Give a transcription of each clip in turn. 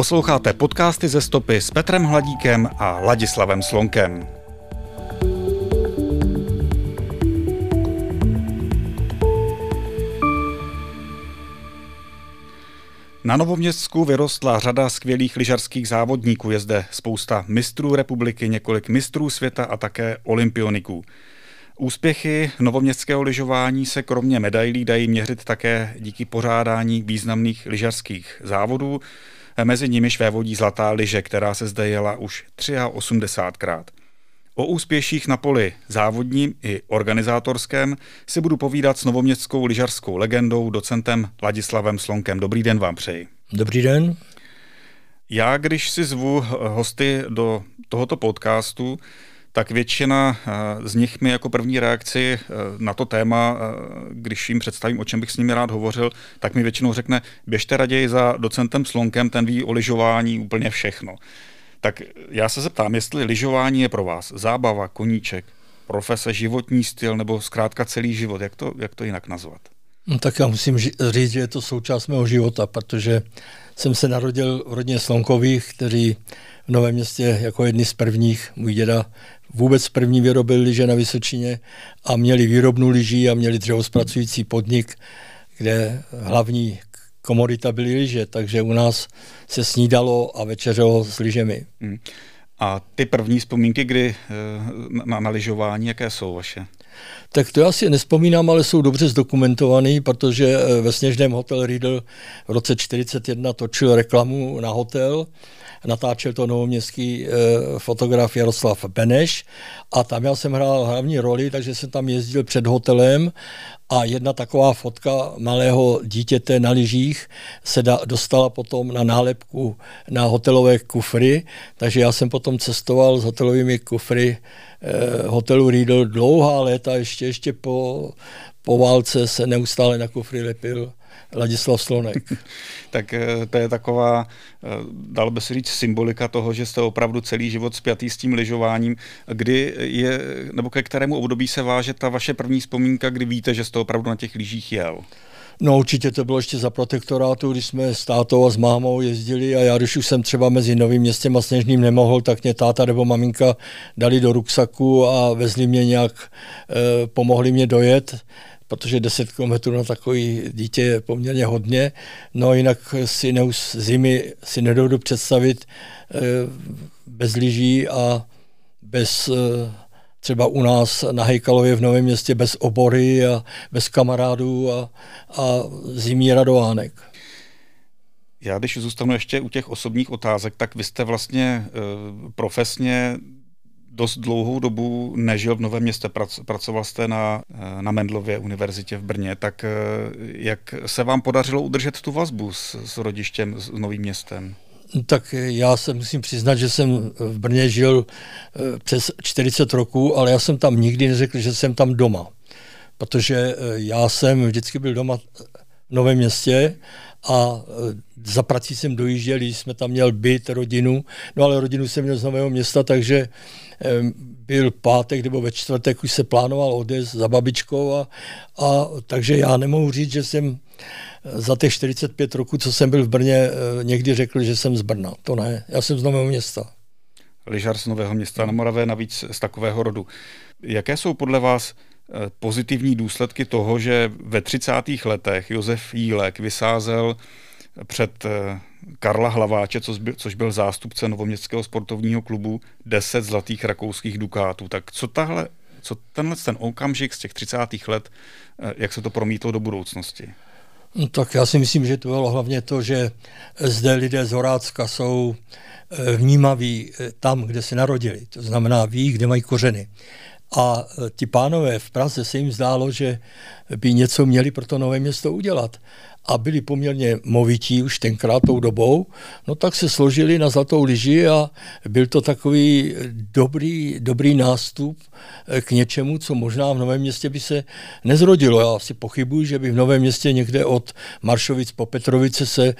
Posloucháte podcasty ze stopy s Petrem Hladíkem a Ladislavem Slonkem. Na Novoměstsku vyrostla řada skvělých lyžařských závodníků. Je zde spousta mistrů republiky, několik mistrů světa a také olympioniků. Úspěchy novoměstského lyžování se kromě medailí dají měřit také díky pořádání významných lyžařských závodů, mezi nimiž vévodí zlatá lyže, která se zde jela už 83krát. O úspěších na poli závodním i organizátorském si budu povídat s novoměstskou lyžařskou legendou, docentem Ladislavem Slonkem. Dobrý den vám přeji. Dobrý den. Já, když si zvu hosty do tohoto podcastu, tak většina eh, z nich mi jako první reakci eh, na to téma, eh, když jim představím, o čem bych s nimi rád hovořil, tak mi většinou řekne, běžte raději za docentem Slonkem, ten ví o lyžování úplně všechno. Tak já se zeptám, jestli lyžování je pro vás zábava, koníček, profese, životní styl nebo zkrátka celý život, jak to, jak to jinak nazvat? No, tak já musím říct, že je to součást mého života, protože jsem se narodil v rodině Slonkových, kteří v Novém městě jako jedni z prvních, můj děda vůbec první vyrobil lyže na Vysočině a měli výrobnu lyží a měli dřevospracující podnik, kde hlavní komodita byly lyže, takže u nás se snídalo a večeřelo s lyžemi. Hmm. A ty první vzpomínky, kdy eh, na, na lyžování, jaké jsou vaše? Tak to já si nespomínám, ale jsou dobře zdokumentovaný, protože eh, ve Sněžném hotel Riedel v roce 1941 točil reklamu na hotel. Natáčel to novoměstský e, fotograf Jaroslav Beneš. A tam já jsem hrál hlavní roli, takže jsem tam jezdil před hotelem. A jedna taková fotka malého dítěte na lyžích se dostala potom na nálepku na hotelové kufry, takže já jsem potom cestoval s hotelovými kufry hotelu Riedel dlouhá léta, ještě, ještě po, po válce se neustále na kufry lepil Ladislav Slonek. tak eh, to je taková, eh, dal by se říct, symbolika toho, že jste opravdu celý život spjatý s tím lyžováním. Kdy je, nebo ke kterému období se váže ta vaše první vzpomínka, kdy víte, že jste opravdu na těch lyžích jel? No určitě to bylo ještě za protektorátu, když jsme s tátou a s mámou jezdili a já když už jsem třeba mezi Novým městem a Sněžným nemohl, tak mě táta nebo maminka dali do ruksaku a vezli mě nějak, eh, pomohli mě dojet protože 10 km na takový dítě je poměrně hodně. No jinak si neus, zimy si nedovedu představit e, bez lyží a bez e, třeba u nás na Hejkalově v Novém městě bez obory a bez kamarádů a, a zimní radovánek. Já když zůstanu ještě u těch osobních otázek, tak vy jste vlastně e, profesně dost dlouhou dobu nežil v Novém městě, pracoval jste na, eh, na Mendlově univerzitě v Brně, tak eh, jak se vám podařilo udržet tu vazbu s, s rodištěm, s Novým městem? Tak já se musím přiznat, že jsem v Brně žil eh, přes 40 roků, ale já jsem tam nikdy neřekl, že jsem tam doma. Protože já jsem vždycky byl doma v Novém městě a za prací jsem dojížděl, když jsme tam měl byt, rodinu, no ale rodinu jsem měl z Nového města, takže byl pátek nebo ve čtvrtek už se plánoval odjezd za babičkou a, a takže já nemohu říct, že jsem za těch 45 roků, co jsem byl v Brně, eh, někdy řekl, že jsem z Brna. To ne, já jsem z Nového města. Lyžař z Nového města na Moravě, navíc z takového rodu. Jaké jsou podle vás pozitivní důsledky toho, že ve 30. letech Josef Jílek vysázel před eh, Karla Hlaváče, což byl, zástupce Novoměstského sportovního klubu, 10 zlatých rakouských dukátů. Tak co tahle, co tenhle ten okamžik z těch 30. let, eh, jak se to promítlo do budoucnosti? No, tak já si myslím, že to bylo hlavně to, že zde lidé z Horácka jsou eh, vnímaví tam, kde se narodili. To znamená, ví, kde mají kořeny. A ti pánové v Praze se jim zdálo, že by něco měli pro to nové město udělat a byli poměrně movití už tenkrát tou dobou, no tak se složili na zlatou lyži a byl to takový dobrý, dobrý nástup eh, k něčemu, co možná v Novém městě by se nezrodilo. Já si pochybuji, že by v Novém městě někde od Maršovic po Petrovice se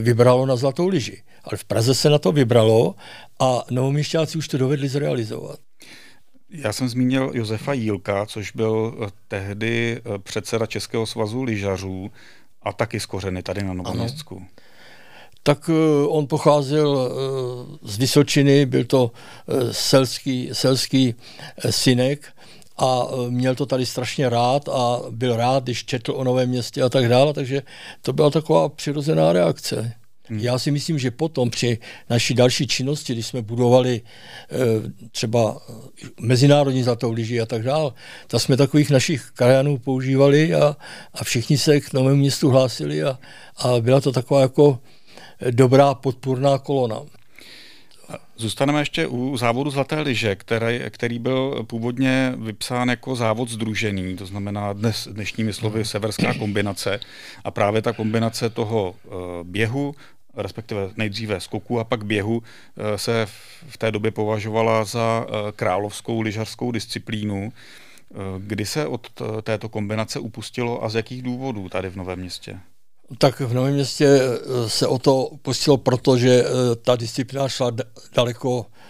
vybralo na zlatou lyži. Ale v Praze se na to vybralo a novoměšťáci už to dovedli zrealizovat. Já jsem zmínil Josefa Jílka, což byl eh, tehdy předseda Českého svazu lyžařů a taky z kořeny tady na Novoměstsku. Tak on pocházel z Vysočiny, byl to selský, selský synek a měl to tady strašně rád a byl rád, když četl o Novém městě a tak dále, takže to byla taková přirozená reakce. Hmm. Já si myslím, že potom při naší další činnosti, když jsme budovali e, třeba mezinárodní zlatou lyži a tak dále, tak jsme takových našich krajanů používali a, a všichni se k novému městu hlásili a, a byla to taková jako dobrá podpůrná kolona. Zůstaneme ještě u závodu Zlaté lyže, který, který byl původně vypsán jako závod združený, to znamená dnes, dnešními slovy severská kombinace. A právě ta kombinace toho uh, běhu, respektive nejdříve skoku a pak běhu, uh, se v té době považovala za uh, královskou lyžařskou disciplínu. Kdy se od této kombinace upustilo a z jakých důvodů tady v Novém městě? Tak v Novém městě eh, se o to pustilo, protože eh, ta disciplína šla daleko eh,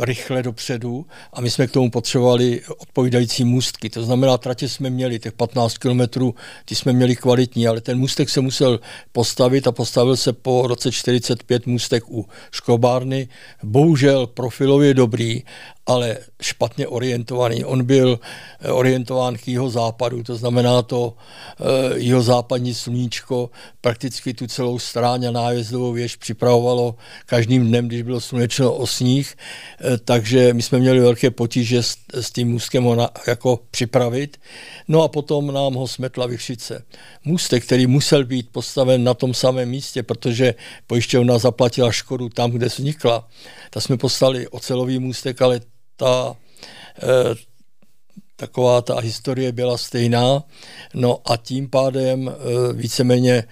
rychle dopředu a my jsme k tomu potřebovali odpovídající můstky. To znamená, tratě jsme měli, těch 15 kilometrů, ty jsme měli kvalitní, ale ten můstek se musel postavit a postavil se po roce 45 můstek u škobárny. Bohužel profilově dobrý, ale špatně orientovaný. On byl eh, orientován k jeho západu, to znamená to eh, jeho západní sluníčko prakticky tu celou stráň a nájezdovou věž připravovalo každým dnem, když bylo slunečno o sníh, eh, takže my jsme měli velké potíže s, s tím můstkem ho na, jako připravit. No a potom nám ho smetla vychřice. Můstek, který musel být postaven na tom samém místě, protože pojišťovna zaplatila škodu tam, kde vznikla, tak jsme postavili ocelový můstek, ale ta e, taková ta historie byla stejná. No a tím pádem e, víceméně e,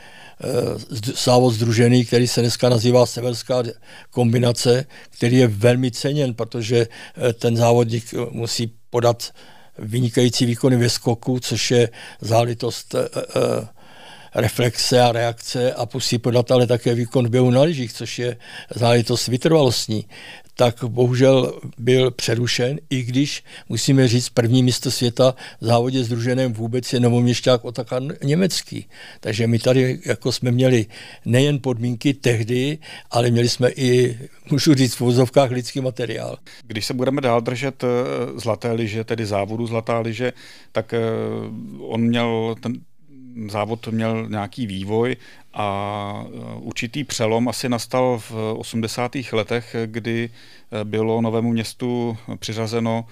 závod združený, který se dneska nazývá Severská kombinace, který je velmi ceněn, protože ten závodník musí podat vynikající výkony ve skoku, což je zálitost reflexe a reakce a musí podat ale také výkon v běhu na lyžích, což je záležitost vytrvalostní tak bohužel byl přerušen, i když musíme říct, první místo světa v závodě združeném vůbec je novoměšťák Otaka německý. Takže my tady jako jsme měli nejen podmínky tehdy, ale měli jsme i, můžu říct, v vozovkách lidský materiál. Když se budeme dál držet eh, zlaté liže, tedy závodu zlatá liže, tak eh, on měl ten, závod měl nějaký vývoj a e, určitý přelom asi nastal v 80. letech, kdy e, bylo Novému městu přiřazeno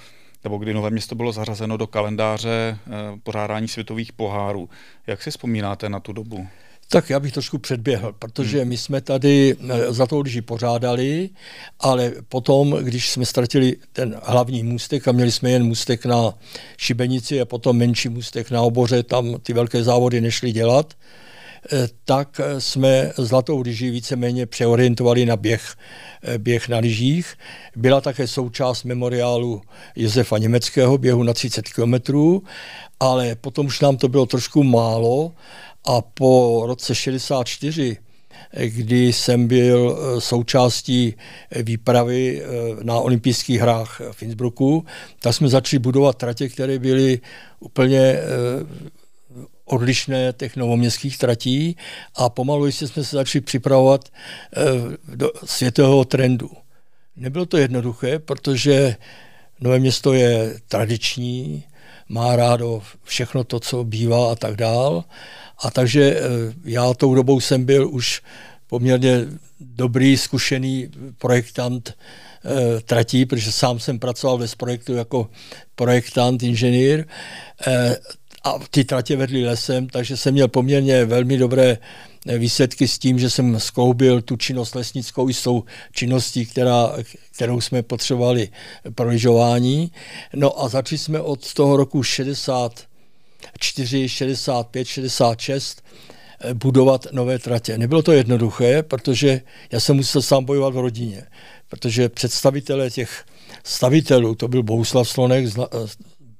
nebo kdy Nové město bylo zařazeno do kalendáře pořádání světových pohárů. Jak si vzpomínáte na tu dobu? Tak já bych trošku předběhl, protože hmm. my jsme tady za to lyži pořádali, ale potom, když jsme ztratili ten hlavní můstek a měli jsme jen můstek na Šibenici a potom menší můstek na oboře, tam ty velké závody nešly dělat, eh, tak jsme zlatou lyži víceméně přeorientovali na běh, eh, běh na lyžích. Byla také součást memoriálu Josefa Německého, běhu na 30 kilometrů, ale potom už nám to bylo trošku málo a po roce 64 kdy jsem byl eh, součástí eh, výpravy eh, na olympijských hrách v Innsbrucku, tak jsme začali budovat tratě, které byly úplně odlišné těch novoměstských tratí a pomalu jsme se začali připravovat do světového trendu. Nebylo to jednoduché, protože Nové město je tradiční, má rádo všechno to, co bývá a tak dál. A takže eh, já tou dobou jsem byl už poměrně dobrý, zkušený projektant eh, tratí, protože sám jsem pracoval ve projektu jako projektant, inženýr eh, a ty tratě vedly lesem, takže jsem měl poměrně velmi dobré výsledky s tím, že jsem skloubil tu činnost lesnickou i s tou činností, která, kterou jsme potřebovali pro lyžování. No a začali jsme od toho roku 60 4, 65, 66 budovat nové tratě. Nebylo to jednoduché, protože já jsem musel sám bojovat v rodině, protože představitelé těch stavitelů, to byl Bohuslav Slonek,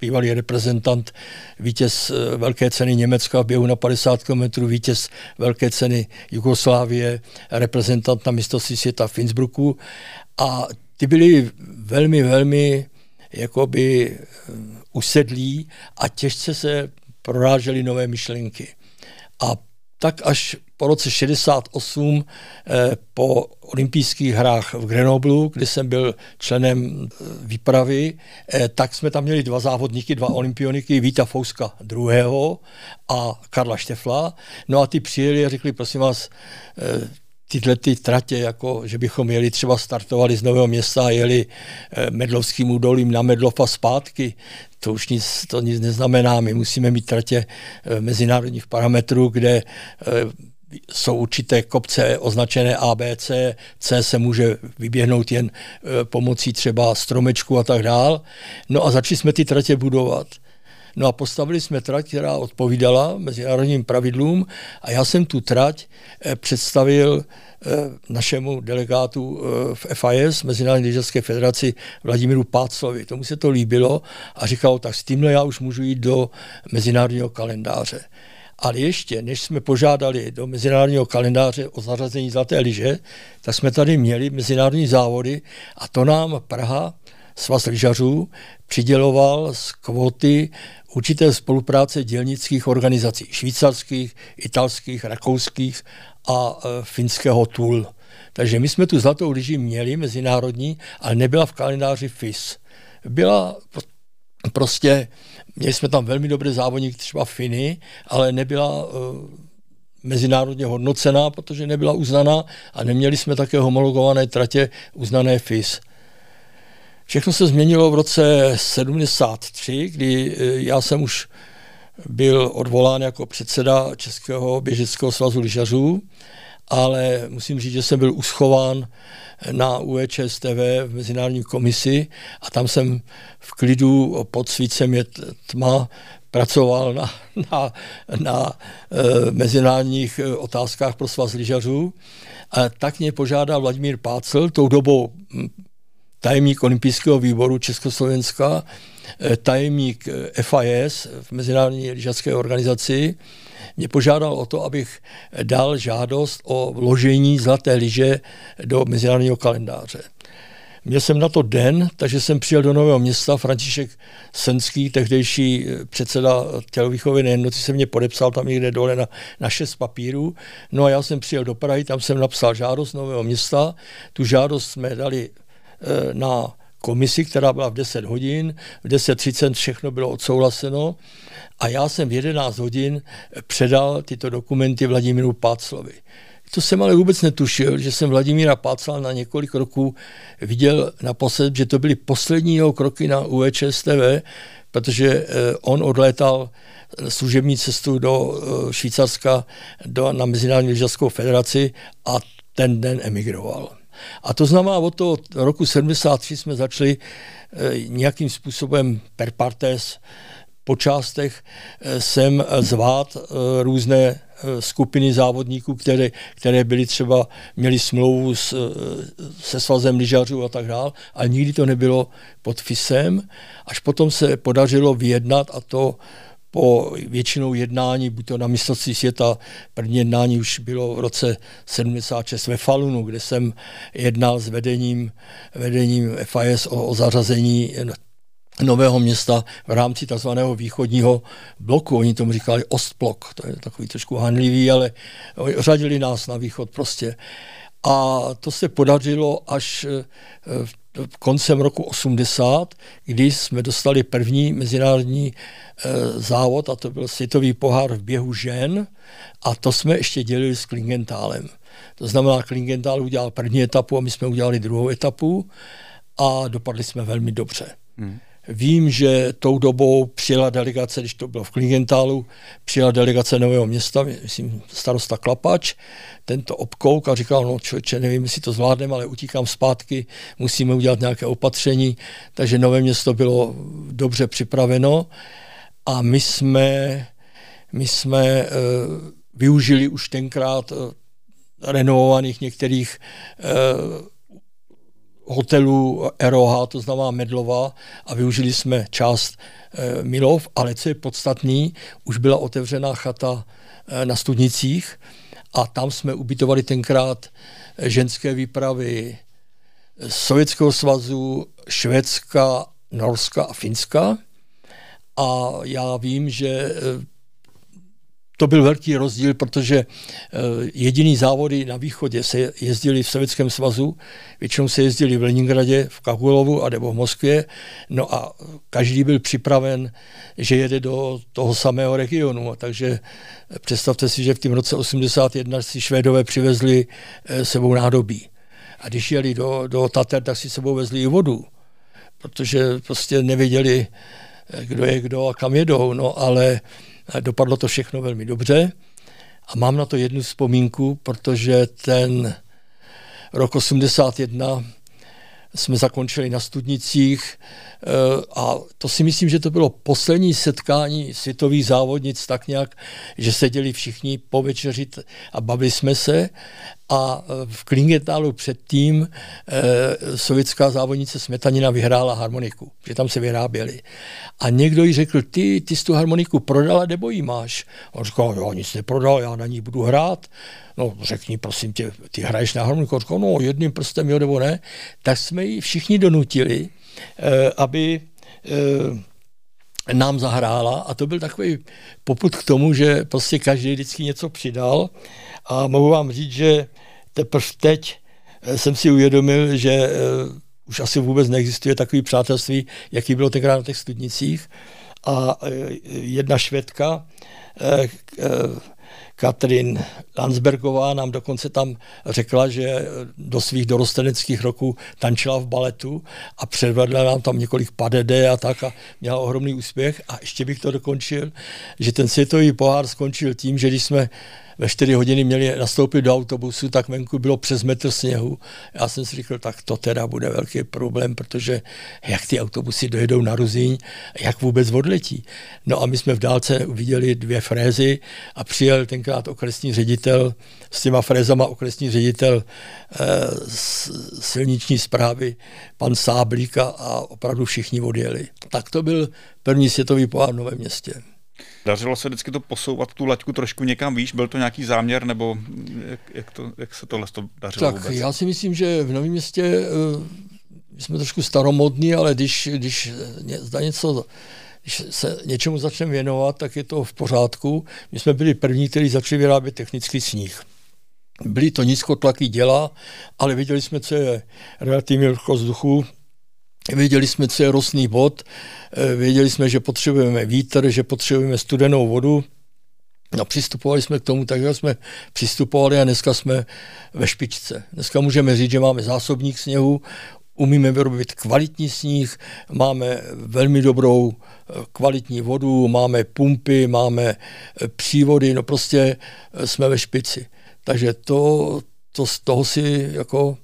bývalý reprezentant, vítěz eh, velké ceny Německa v běhu na 50 km, vítěz velké ceny Jugoslávie, reprezentant na mistrovství světa v Innsbrucku a ty byli velmi, velmi jakoby eh, usedlí a těžce se prorážely nové myšlenky. A tak až po roce 68 eh, po olympijských hrách v Grenoblu, kde jsem byl členem eh, výpravy, eh, tak jsme tam měli dva závodníky, dva olympioniky, Víta Fouska druhého a Karla Štefla. No a ty přijeli a řekli, prosím vás, tyhle ty tratě, jako že bychom jeli třeba startovali z Nového města a jeli Medlovským údolím na Medlov a zpátky, to už nic, to nic neznamená. My musíme mít tratě mezinárodních parametrů, kde jsou určité kopce označené A, B, C, se může vyběhnout jen pomocí třeba stromečku a tak dál. No a začali jsme ty tratě budovat. No a postavili jsme trať, která odpovídala mezinárodním pravidlům a já jsem tu trať e, představil e, našemu delegátu v FIS, Mezinárodní lyžařské federaci, Vladimíru Páclovi. Tomu se to líbilo a říkal, tak s tímhle já už můžu jít do mezinárodního kalendáře. Ale ještě, než jsme požádali do mezinárodního kalendáře o zařazení Zlaté liže, tak jsme tady měli mezinárodní závody a to nám Praha, svaz lyžařů, přiděloval z kvóty určité spolupráce dělnických organizací, švýcarských, italských, rakouských a e, finského TUL. Takže my jsme tu zlatou lyži měli mezinárodní, ale nebyla v kalendáři FIS. Byla prostě Měli jsme tam velmi dobré závodníky, třeba Finy, ale nebyla uh, mezinárodně hodnocená, protože nebyla uznaná a neměli jsme také homologované tratě uznané FIS. Všechno se změnilo v roce 73, kdy eh, já jsem už byl odvolán jako předseda Českého běžeckého svazu lyžařů, ale musím říct, že jsem byl uschován na UEČSTV v Mezinárodní komisi a tam jsem v klidu pod svícem je tma pracoval na, na, na e, mezinárodních eh, otázkách pro svaz lyžařů. A tak mě požádal Vladimír Pácel, tou dobou hm, tajemník olympijského výboru Československa, eh, tajemník FIS v Mezinárodní lyžařské organizaci, mě požádal o to, abych dal žádost o vložení zlaté lyže do mezinárodního kalendáře. Měl jsem na to den, takže jsem přijel do Nového města. František Senský, tehdejší předseda tělovýchovy nejednoty, se mě podepsal tam někde dole na, na šest papírů. No a já jsem přijel do Prahy, tam jsem napsal žádost Nového města. Tu žádost jsme dali na komisi, která byla v 10 hodin. V 10.30 všechno bylo odsouhlaseno a já jsem v 11 hodin předal tyto dokumenty Vladimíru Páclovi. To jsem ale vůbec netušil, že jsem Vladimíra Pácla na několik roků viděl naposled, že to byly poslední jeho kroky na UEČSTV, protože eh, on odlétal služební cestu do eh, Švýcarska do, na Mezinárodní lyžařskou federaci a ten den emigroval. A to znamená, od toho roku 73 jsme začali eh, nějakým způsobem per partes po částech eh, sem zvát eh, různé skupiny závodníků, které, které byly třeba, měli smlouvu s, se svazem lyžařů a tak dále, ale nikdy to nebylo pod FISem. Až potom se podařilo vyjednat a to po většinou jednání, buď to na mistrovství světa, první jednání už bylo v roce 76 ve Falunu, kde jsem jednal s vedením, vedením FIS o, o zařazení nového města v rámci tzv. východního bloku. Oni tomu říkali Ostblok, to je takový trošku hanlivý, ale řadili nás na východ prostě. A to se podařilo až eh, v koncem roku 80, kdy jsme dostali první mezinárodní e, závod, a to byl světový pohár v běhu žen, a to jsme ještě dělili s Klingentálem. To znamená, Klingenthal udělal první etapu a my jsme udělali druhou etapu a dopadli jsme velmi dobře. Hmm. Vím, že tou dobou přijela delegace, když to bylo v Klingentálu, přijela delegace Nového města, myslím starosta Klapač, tento obkouk a říkal, no člověče, nevím, jestli to zvládneme, ale utíkám zpátky, musíme udělat nějaké opatření, takže Nové město bylo dobře připraveno a my jsme, my jsme uh, využili už tenkrát uh, renovovaných některých uh, hotelů ROH, to znamená Medlova, a využili jsme část e, Milov, ale co je podstatný, už byla otevřená chata e, na Studnicích a tam jsme ubytovali tenkrát ženské výpravy Sovětského svazu, Švédska, Norska a Finska. A já vím, že to byl velký rozdíl, protože eh, jediný závody na východě se jezdili v Sovětském svazu, většinou se jezdili v Leningradě, v Kahulovu a nebo v Moskvě, no a každý byl připraven, že jede do toho samého regionu, takže představte si, že v tom roce 81 si Švédové přivezli eh, sebou nádobí. A když jeli do, do Tater, tak si sebou vezli i vodu, protože prostě nevěděli, eh, kdo je kdo a kam jedou, no ale Dopadlo to všechno velmi dobře. A mám na to jednu vzpomínku, protože ten rok 81 jsme zakončili na Studnicích eh, a to si myslím, že to bylo poslední setkání světových závodnic tak nějak, že seděli všichni po večeři a bavili jsme se a e, v Klingentálu předtím eh, sovětská závodnice Smetanina vyhrála harmoniku, že tam se vyráběli. A někdo jí řekl, ty, ty jsi tu harmoniku prodala nebo ji máš? On říkal, jo, nic neprodal, já na ní budu hrát. No, řekni, prosím tě, ty hraješ na harmoniku? No, jedným prstem, jo, nebo ne. Tak jsme ji všichni donutili, eh, aby eh, nám zahrála a to byl takový poput k tomu, že prostě každý vždycky něco přidal a mohu vám říct, že teprve teď eh, jsem si uvědomil, že už asi vůbec neexistuje takový přátelství, jaký bylo tenkrát na těch studnicích. A jedna švédka, Katrin Landsbergová nám dokonce tam řekla, že do svých dorosteneckých roků tančila v baletu a předvedla nám tam několik padede a tak a měla ohromný úspěch. A ještě bych to dokončil, že ten světový pohár skončil tím, že když jsme ve 4 hodiny měli nastoupit do autobusu, tak venku bylo přes metr sněhu. Já jsem si říkal, tak to teda bude velký problém, protože jak ty autobusy dojedou na Ruzíň, jak vůbec odletí. No a my jsme v dálce viděli dvě frézy a přijel tenkrát okresní ředitel s těma frézama okresní ředitel eh, silniční zprávy, pan Sáblíka a opravdu všichni odjeli. Tak to byl první světový pohár v Novém městě. Dařilo se vždycky to posouvat tu laťku trošku někam výš? Byl to nějaký záměr, nebo jak, jak, to, jak se tohle to dařilo tak vůbec? já si myslím, že v Novém městě uh, jsme trošku staromodní, ale když, když zda něco když se něčemu začneme věnovat, tak je to v pořádku. My jsme byli první, kteří začali vyrábět technický sníh. Byly to nízkotlaký děla, ale viděli jsme, co je relativní vlhkost vzduchu, Věděli jsme, co je rostný bod, eh, věděli jsme, že potřebujeme vítr, že potřebujeme studenou vodu, No, přistupovali jsme k tomu tak, jak jsme přistupovali a dneska jsme ve špičce. Dneska můžeme říct, že máme zásobník sněhu, umíme vyrobit kvalitní sníh, máme velmi dobrou eh, kvalitní vodu, máme pumpy, máme eh, přívody, no prostě jsme ve špici. Takže to, to z toho si jako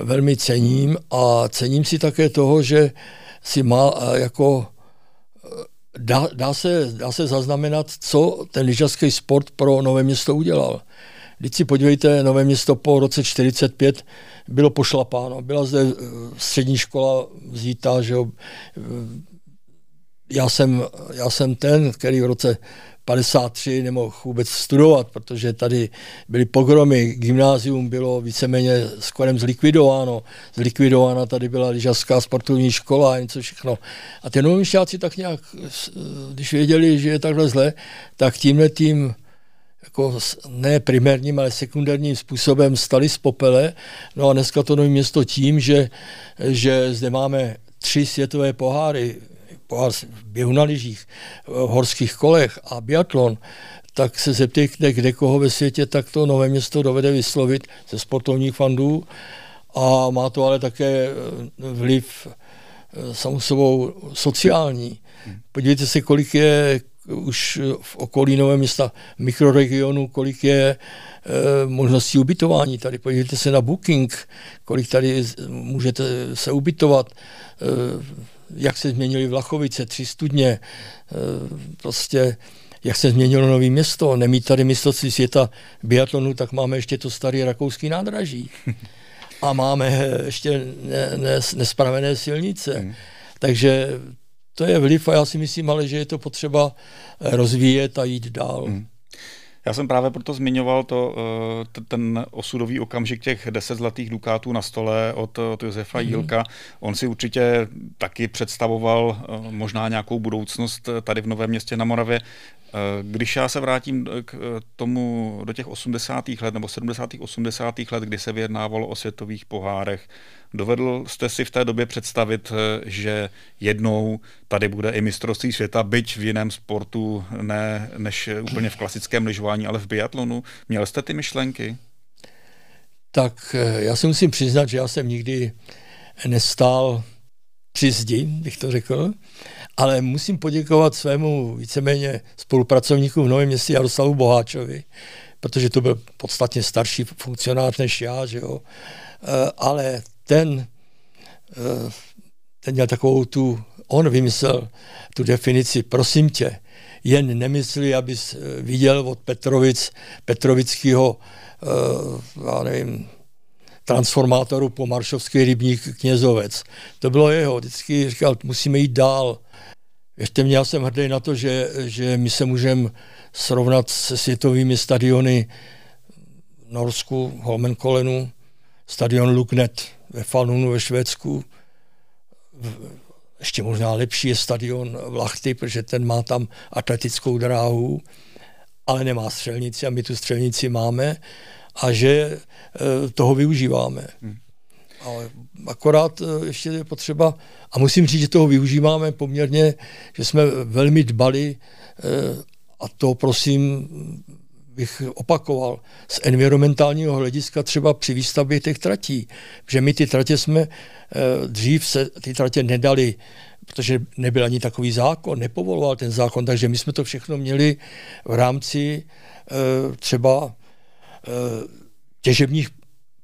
velmi cením a cením si také toho, že si má jako dá, dá, se, dá se zaznamenat, co ten lyžařský sport pro Nové město udělal. Když si podívejte, Nové město po roce 45 bylo pošlapáno. Byla zde eh, střední škola vzítá, že jo. Já jsem, já jsem ten, který v roce 53 nemohl vůbec studovat, protože tady byly pogromy, gymnázium bylo víceméně skoro zlikvidováno. Zlikvidována tady byla lyžařská sportovní škola a něco všechno. A ty novoměšťáci tak nějak, když věděli, že je takhle zle, tak tímhle tím jako ne primárním, ale sekundárním způsobem stali z popele. No a dneska to nové město tím, že, že zde máme tři světové poháry, pohár běhu na lyžích, horských kolech a biatlon, tak se zeptejte kde koho ve světě, tak to Nové město dovede vyslovit ze sportovních fandů a má to ale také eh, vliv eh, samozřejmě sociální. Podívejte se, kolik je už v okolí Nové města mikroregionu, kolik je e, možností ubytování. Tady podívejte se na Booking, kolik tady můžete se ubytovat. E, jak se změnily Vlachovice, tři studně, e, prostě jak se změnilo Nové město. Nemít tady mistrovství světa biatlonu, tak máme ještě to staré rakouský nádraží. A máme ještě ne, ne, nespravené silnice. Hmm. Takže to je vliv a já si myslím ale, že je to potřeba rozvíjet a jít dál. Hmm. Já jsem právě proto zmiňoval to, eh, ten osudový okamžik těch deset zlatých dukátů na stole od, od Josefa mm-hmm. Jílka. On si určitě taky představoval eh, možná nějakou budoucnost tady v Novém městě na Moravě. Eh, když já se vrátím k eh, tomu do těch 80. let nebo 70. 80. let, kdy se vyjednávalo o světových pohárech, dovedl jste si v té době představit, eh, že jednou tady bude i mistrovství světa, byť v jiném sportu, ne než úplně v klasickém lyžování, ale v biatlonu? Měl jste ty myšlenky? Tak já si musím přiznat, že já jsem nikdy nestál při zdi, bych to řekl, ale musím poděkovat svému víceméně spolupracovníku v Novém městě Jaroslavu Boháčovi, protože to byl podstatně starší funkcionář než já, že jo. E, ale ten, e, ten měl takovou tu, on vymyslel tu definici, prosím tě, jen nemyslí, abys e, viděl od Petrovic, Petrovického, já nevím, transformátoru po Maršovský rybník Knězovec. To bylo jeho. Vždycky říkal, musíme jít dál. Věřte mě, já jsem hrdý na to, že, že my se můžeme srovnat se světovými stadiony Norsku, Holmenkollenu, stadion Lugnet ve Falunu ve Švédsku. Ještě možná lepší je stadion v Lachty, protože ten má tam atletickou dráhu, ale nemá střelnici a my tu střelnici máme a že eh, toho využíváme. Hmm. Ale akorát eh, ještě je potřeba, a musím říct, že toho využíváme poměrně, že jsme velmi dbali, eh, a to prosím bych opakoval, z environmentálního hlediska třeba při výstavbě těch tratí. Že my ty tratě jsme, dřív se ty tratě nedali, protože nebyl ani takový zákon, nepovoloval ten zákon, takže my jsme to všechno měli v rámci třeba Eh, těžebních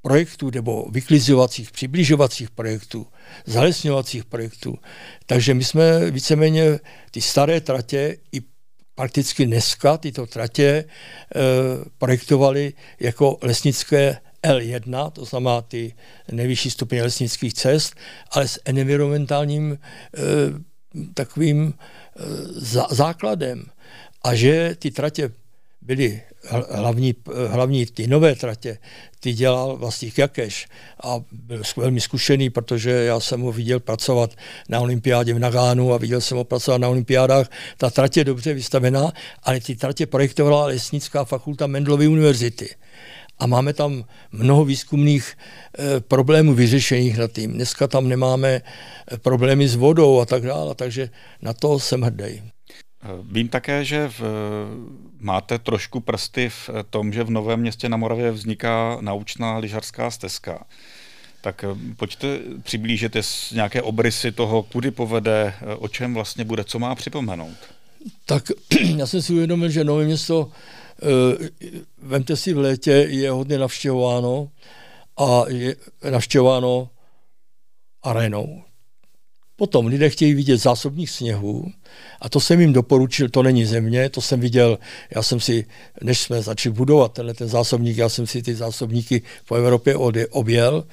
projektů nebo vyklizovacích, přibližovacích projektů, zalesňovacích projektů. Takže my jsme víceméně ty staré tratě i prakticky dneska tyto tratě e, projektovali jako lesnické L1, to znamená ty nejvyšší stupně lesnických cest, ale s environmentálním e, takovým e, zá, základem. A že ty tratě byly hlavní, hlavní ty nové tratě, ty dělal vlastně Jakeš a byl velmi zkušený, protože já jsem ho viděl pracovat na olympiádě v Nagánu a viděl jsem ho pracovat na olympiádách. Ta tratě je dobře vystavená, ale ty tratě projektovala Lesnická fakulta Mendlovy univerzity. A máme tam mnoho výzkumných e, problémů vyřešených na tím. Dneska tam nemáme eh, problémy s vodou a tak dále, takže na to jsem hrdý. Vím také, že v, máte trošku prsty v tom, že v Novém městě na Moravě vzniká naučná lyžařská stezka. Tak eh, pojďte přiblížit nějaké obrysy toho, kudy povede, eh, o čem vlastně bude, co má připomenout. Tak já jsem si uvědomil, že Nové město, eh, vemte si v létě, je hodně navštěvováno a je navštěvováno arénou. Potom lidé chtějí vidět zásobních sněhů a to jsem jim doporučil, to není země, to jsem viděl, já jsem si, než jsme začali budovat tenhle ten zásobník, já jsem si ty zásobníky po Evropě objel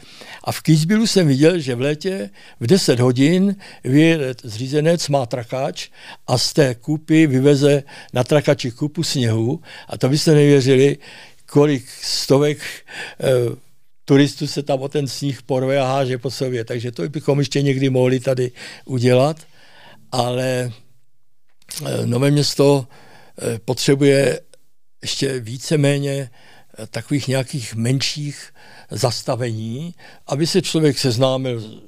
a v Kýzbilu jsem viděl, že v létě v 10 hodin vyjede zřízenec, má trakáč a z té kupy vyveze na trakači kupu sněhu a to byste nevěřili, kolik stovek eh, turistů se tam o ten sníh porve a háže po sobě. Takže to bychom ještě někdy mohli tady udělat, ale eh, Nové město eh, potřebuje ještě více-méně eh, takových nějakých menších zastavení, aby se člověk seznámil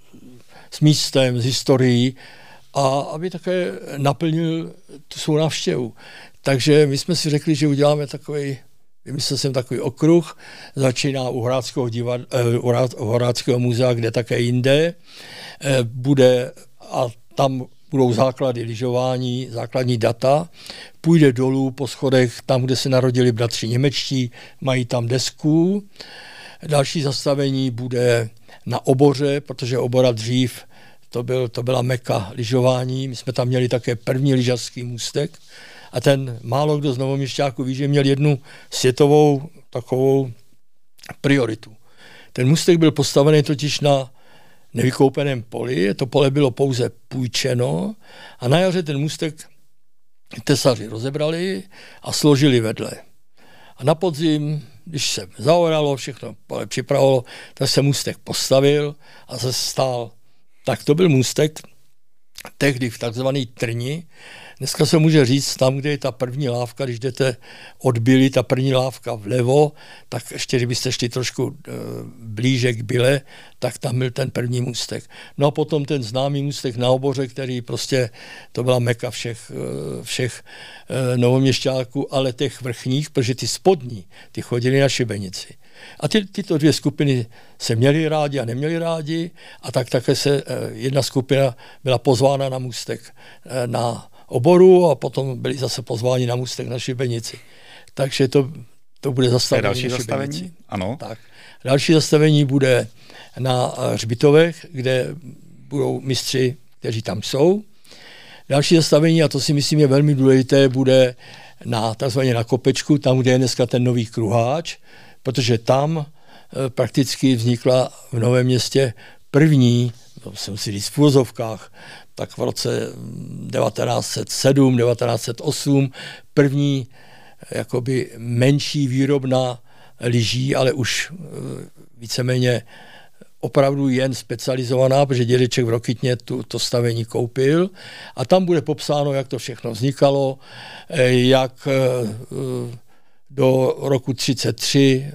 s místem, s historií a aby také naplnil tu svou návštěvu. Takže my jsme si řekli, že uděláme takový Vymyslel jsem takový okruh, začíná u Horáckého, divad, uh, u Horáckého muzea, kde také jinde. Uh, bude a tam budou základy lyžování, základní data. Půjde dolů po schodech, tam, kde se narodili bratři němečtí, mají tam desku. Další zastavení bude na oboře, protože obora dřív to, byl, to byla meka lyžování. My jsme tam měli také první lyžařský můstek a ten málo kdo z novoměšťáků ví, že měl jednu světovou takovou prioritu. Ten můstek byl postavený totiž na nevykoupeném poli, to pole bylo pouze půjčeno a na jaře ten můstek tesaři rozebrali a složili vedle. A na podzim, když se zaoralo, všechno připravilo, tak se můstek postavil a se stál. Tak to byl můstek tehdy v takzvané Trni, Dneska se může říct, tam, kde je ta první lávka, když jdete od Bily, ta první lávka vlevo, tak ještě kdybyste šli trošku e, blíže k Byle, tak tam byl ten první můstek. No a potom ten známý můstek na oboře, který prostě, to byla meka všech, e, všech e, novoměšťáků, ale těch vrchních, protože ty spodní, ty chodili na šibenici. A ty, tyto dvě skupiny se měly rádi a neměli rádi a tak také se jedna skupina byla pozvána na můstek na oboru a potom byli zase pozváni na můstek na šibenici. Takže to, to bude zastavení další zastavení? Ano. Tak. Další zastavení bude na Hřbitovech, kde budou mistři, kteří tam jsou. Další zastavení, a to si myslím je velmi důležité, bude na takzvaně na Kopečku, tam, kde je dneska ten nový kruháč, protože tam eh, prakticky vznikla v Novém městě první, to jsem si říct v úvozovkách, tak v roce 1907, 1908 první jakoby menší výrobna lyží, ale už eh, víceméně opravdu jen specializovaná, protože dědeček v Rokytně tu, to stavení koupil. A tam bude popsáno, jak to všechno vznikalo, eh, jak eh, do roku 33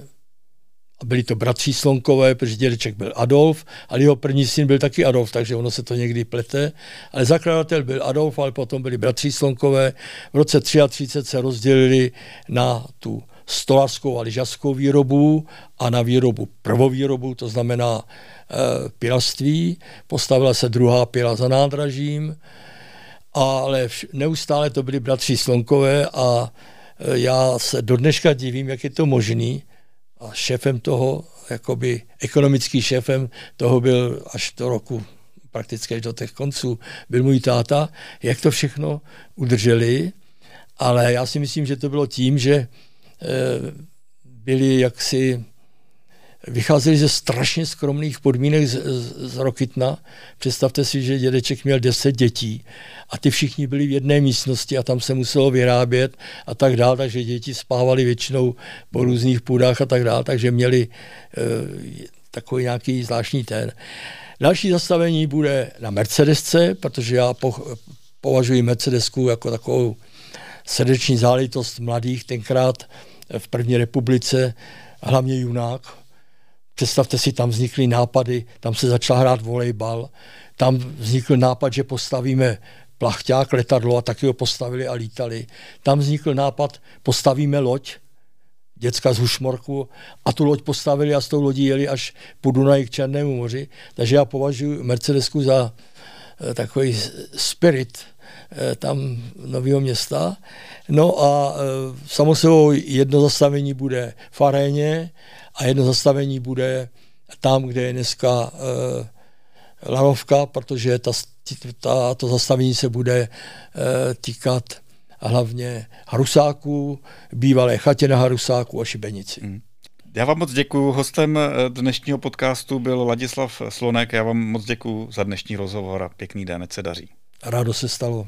a byli to bratři Slonkové, protože dědeček byl Adolf, ale jeho první syn byl taky Adolf, takže ono se to někdy plete. Ale zakladatel byl Adolf, ale potom byli bratři Slonkové. V roce 33 se rozdělili na tu stolařskou a lyžařskou výrobu a na výrobu prvovýrobu, to znamená e, pilaství. Postavila se druhá pila za nádražím, ale vš- neustále to byli bratři Slonkové a e, já se do dneška divím, jak je to možné, a šéfem toho, jakoby ekonomický šéfem toho byl až do roku prakticky až do těch konců, byl můj táta, jak to všechno udrželi, ale já si myslím, že to bylo tím, že e, byli jaksi vycházeli ze strašně skromných podmínek z, z, z Rokytna. Představte si, že dědeček měl 10 dětí a ty všichni byli v jedné místnosti a tam se muselo vyrábět a tak dále, takže děti spávali většinou po různých půdách a tak dále, takže měli e, takový nějaký zvláštní ten. Další zastavení bude na Mercedesce, protože já po, považuji Mercedesku jako takovou srdeční záležitost mladých tenkrát v první republice, hlavně junák, Představte si, tam vznikly nápady, tam se začal hrát volejbal, tam vznikl nápad, že postavíme plachťák, letadlo a taky ho postavili a lítali. Tam vznikl nápad, postavíme loď, děcka z Hušmorku a tu loď postavili a s tou lodí jeli až po Dunaji k Černému moři. Takže já považuji Mercedesku za eh, takový spirit eh, tam nového města. No a eh, samozřejmě jedno zastavení bude v aréně, a jedno zastavení bude tam, kde je dneska e, lanovka, protože ta, ta, to zastavení se bude e, týkat hlavně Harusáků, bývalé chatě na Harusáku a Šibenici. Mm. Já vám moc děkuji. Hostem eh, dnešního podcastu byl Ladislav Slonek. Já vám moc děkuji za dnešní rozhovor a pěkný den, ať se daří. Rádo se stalo.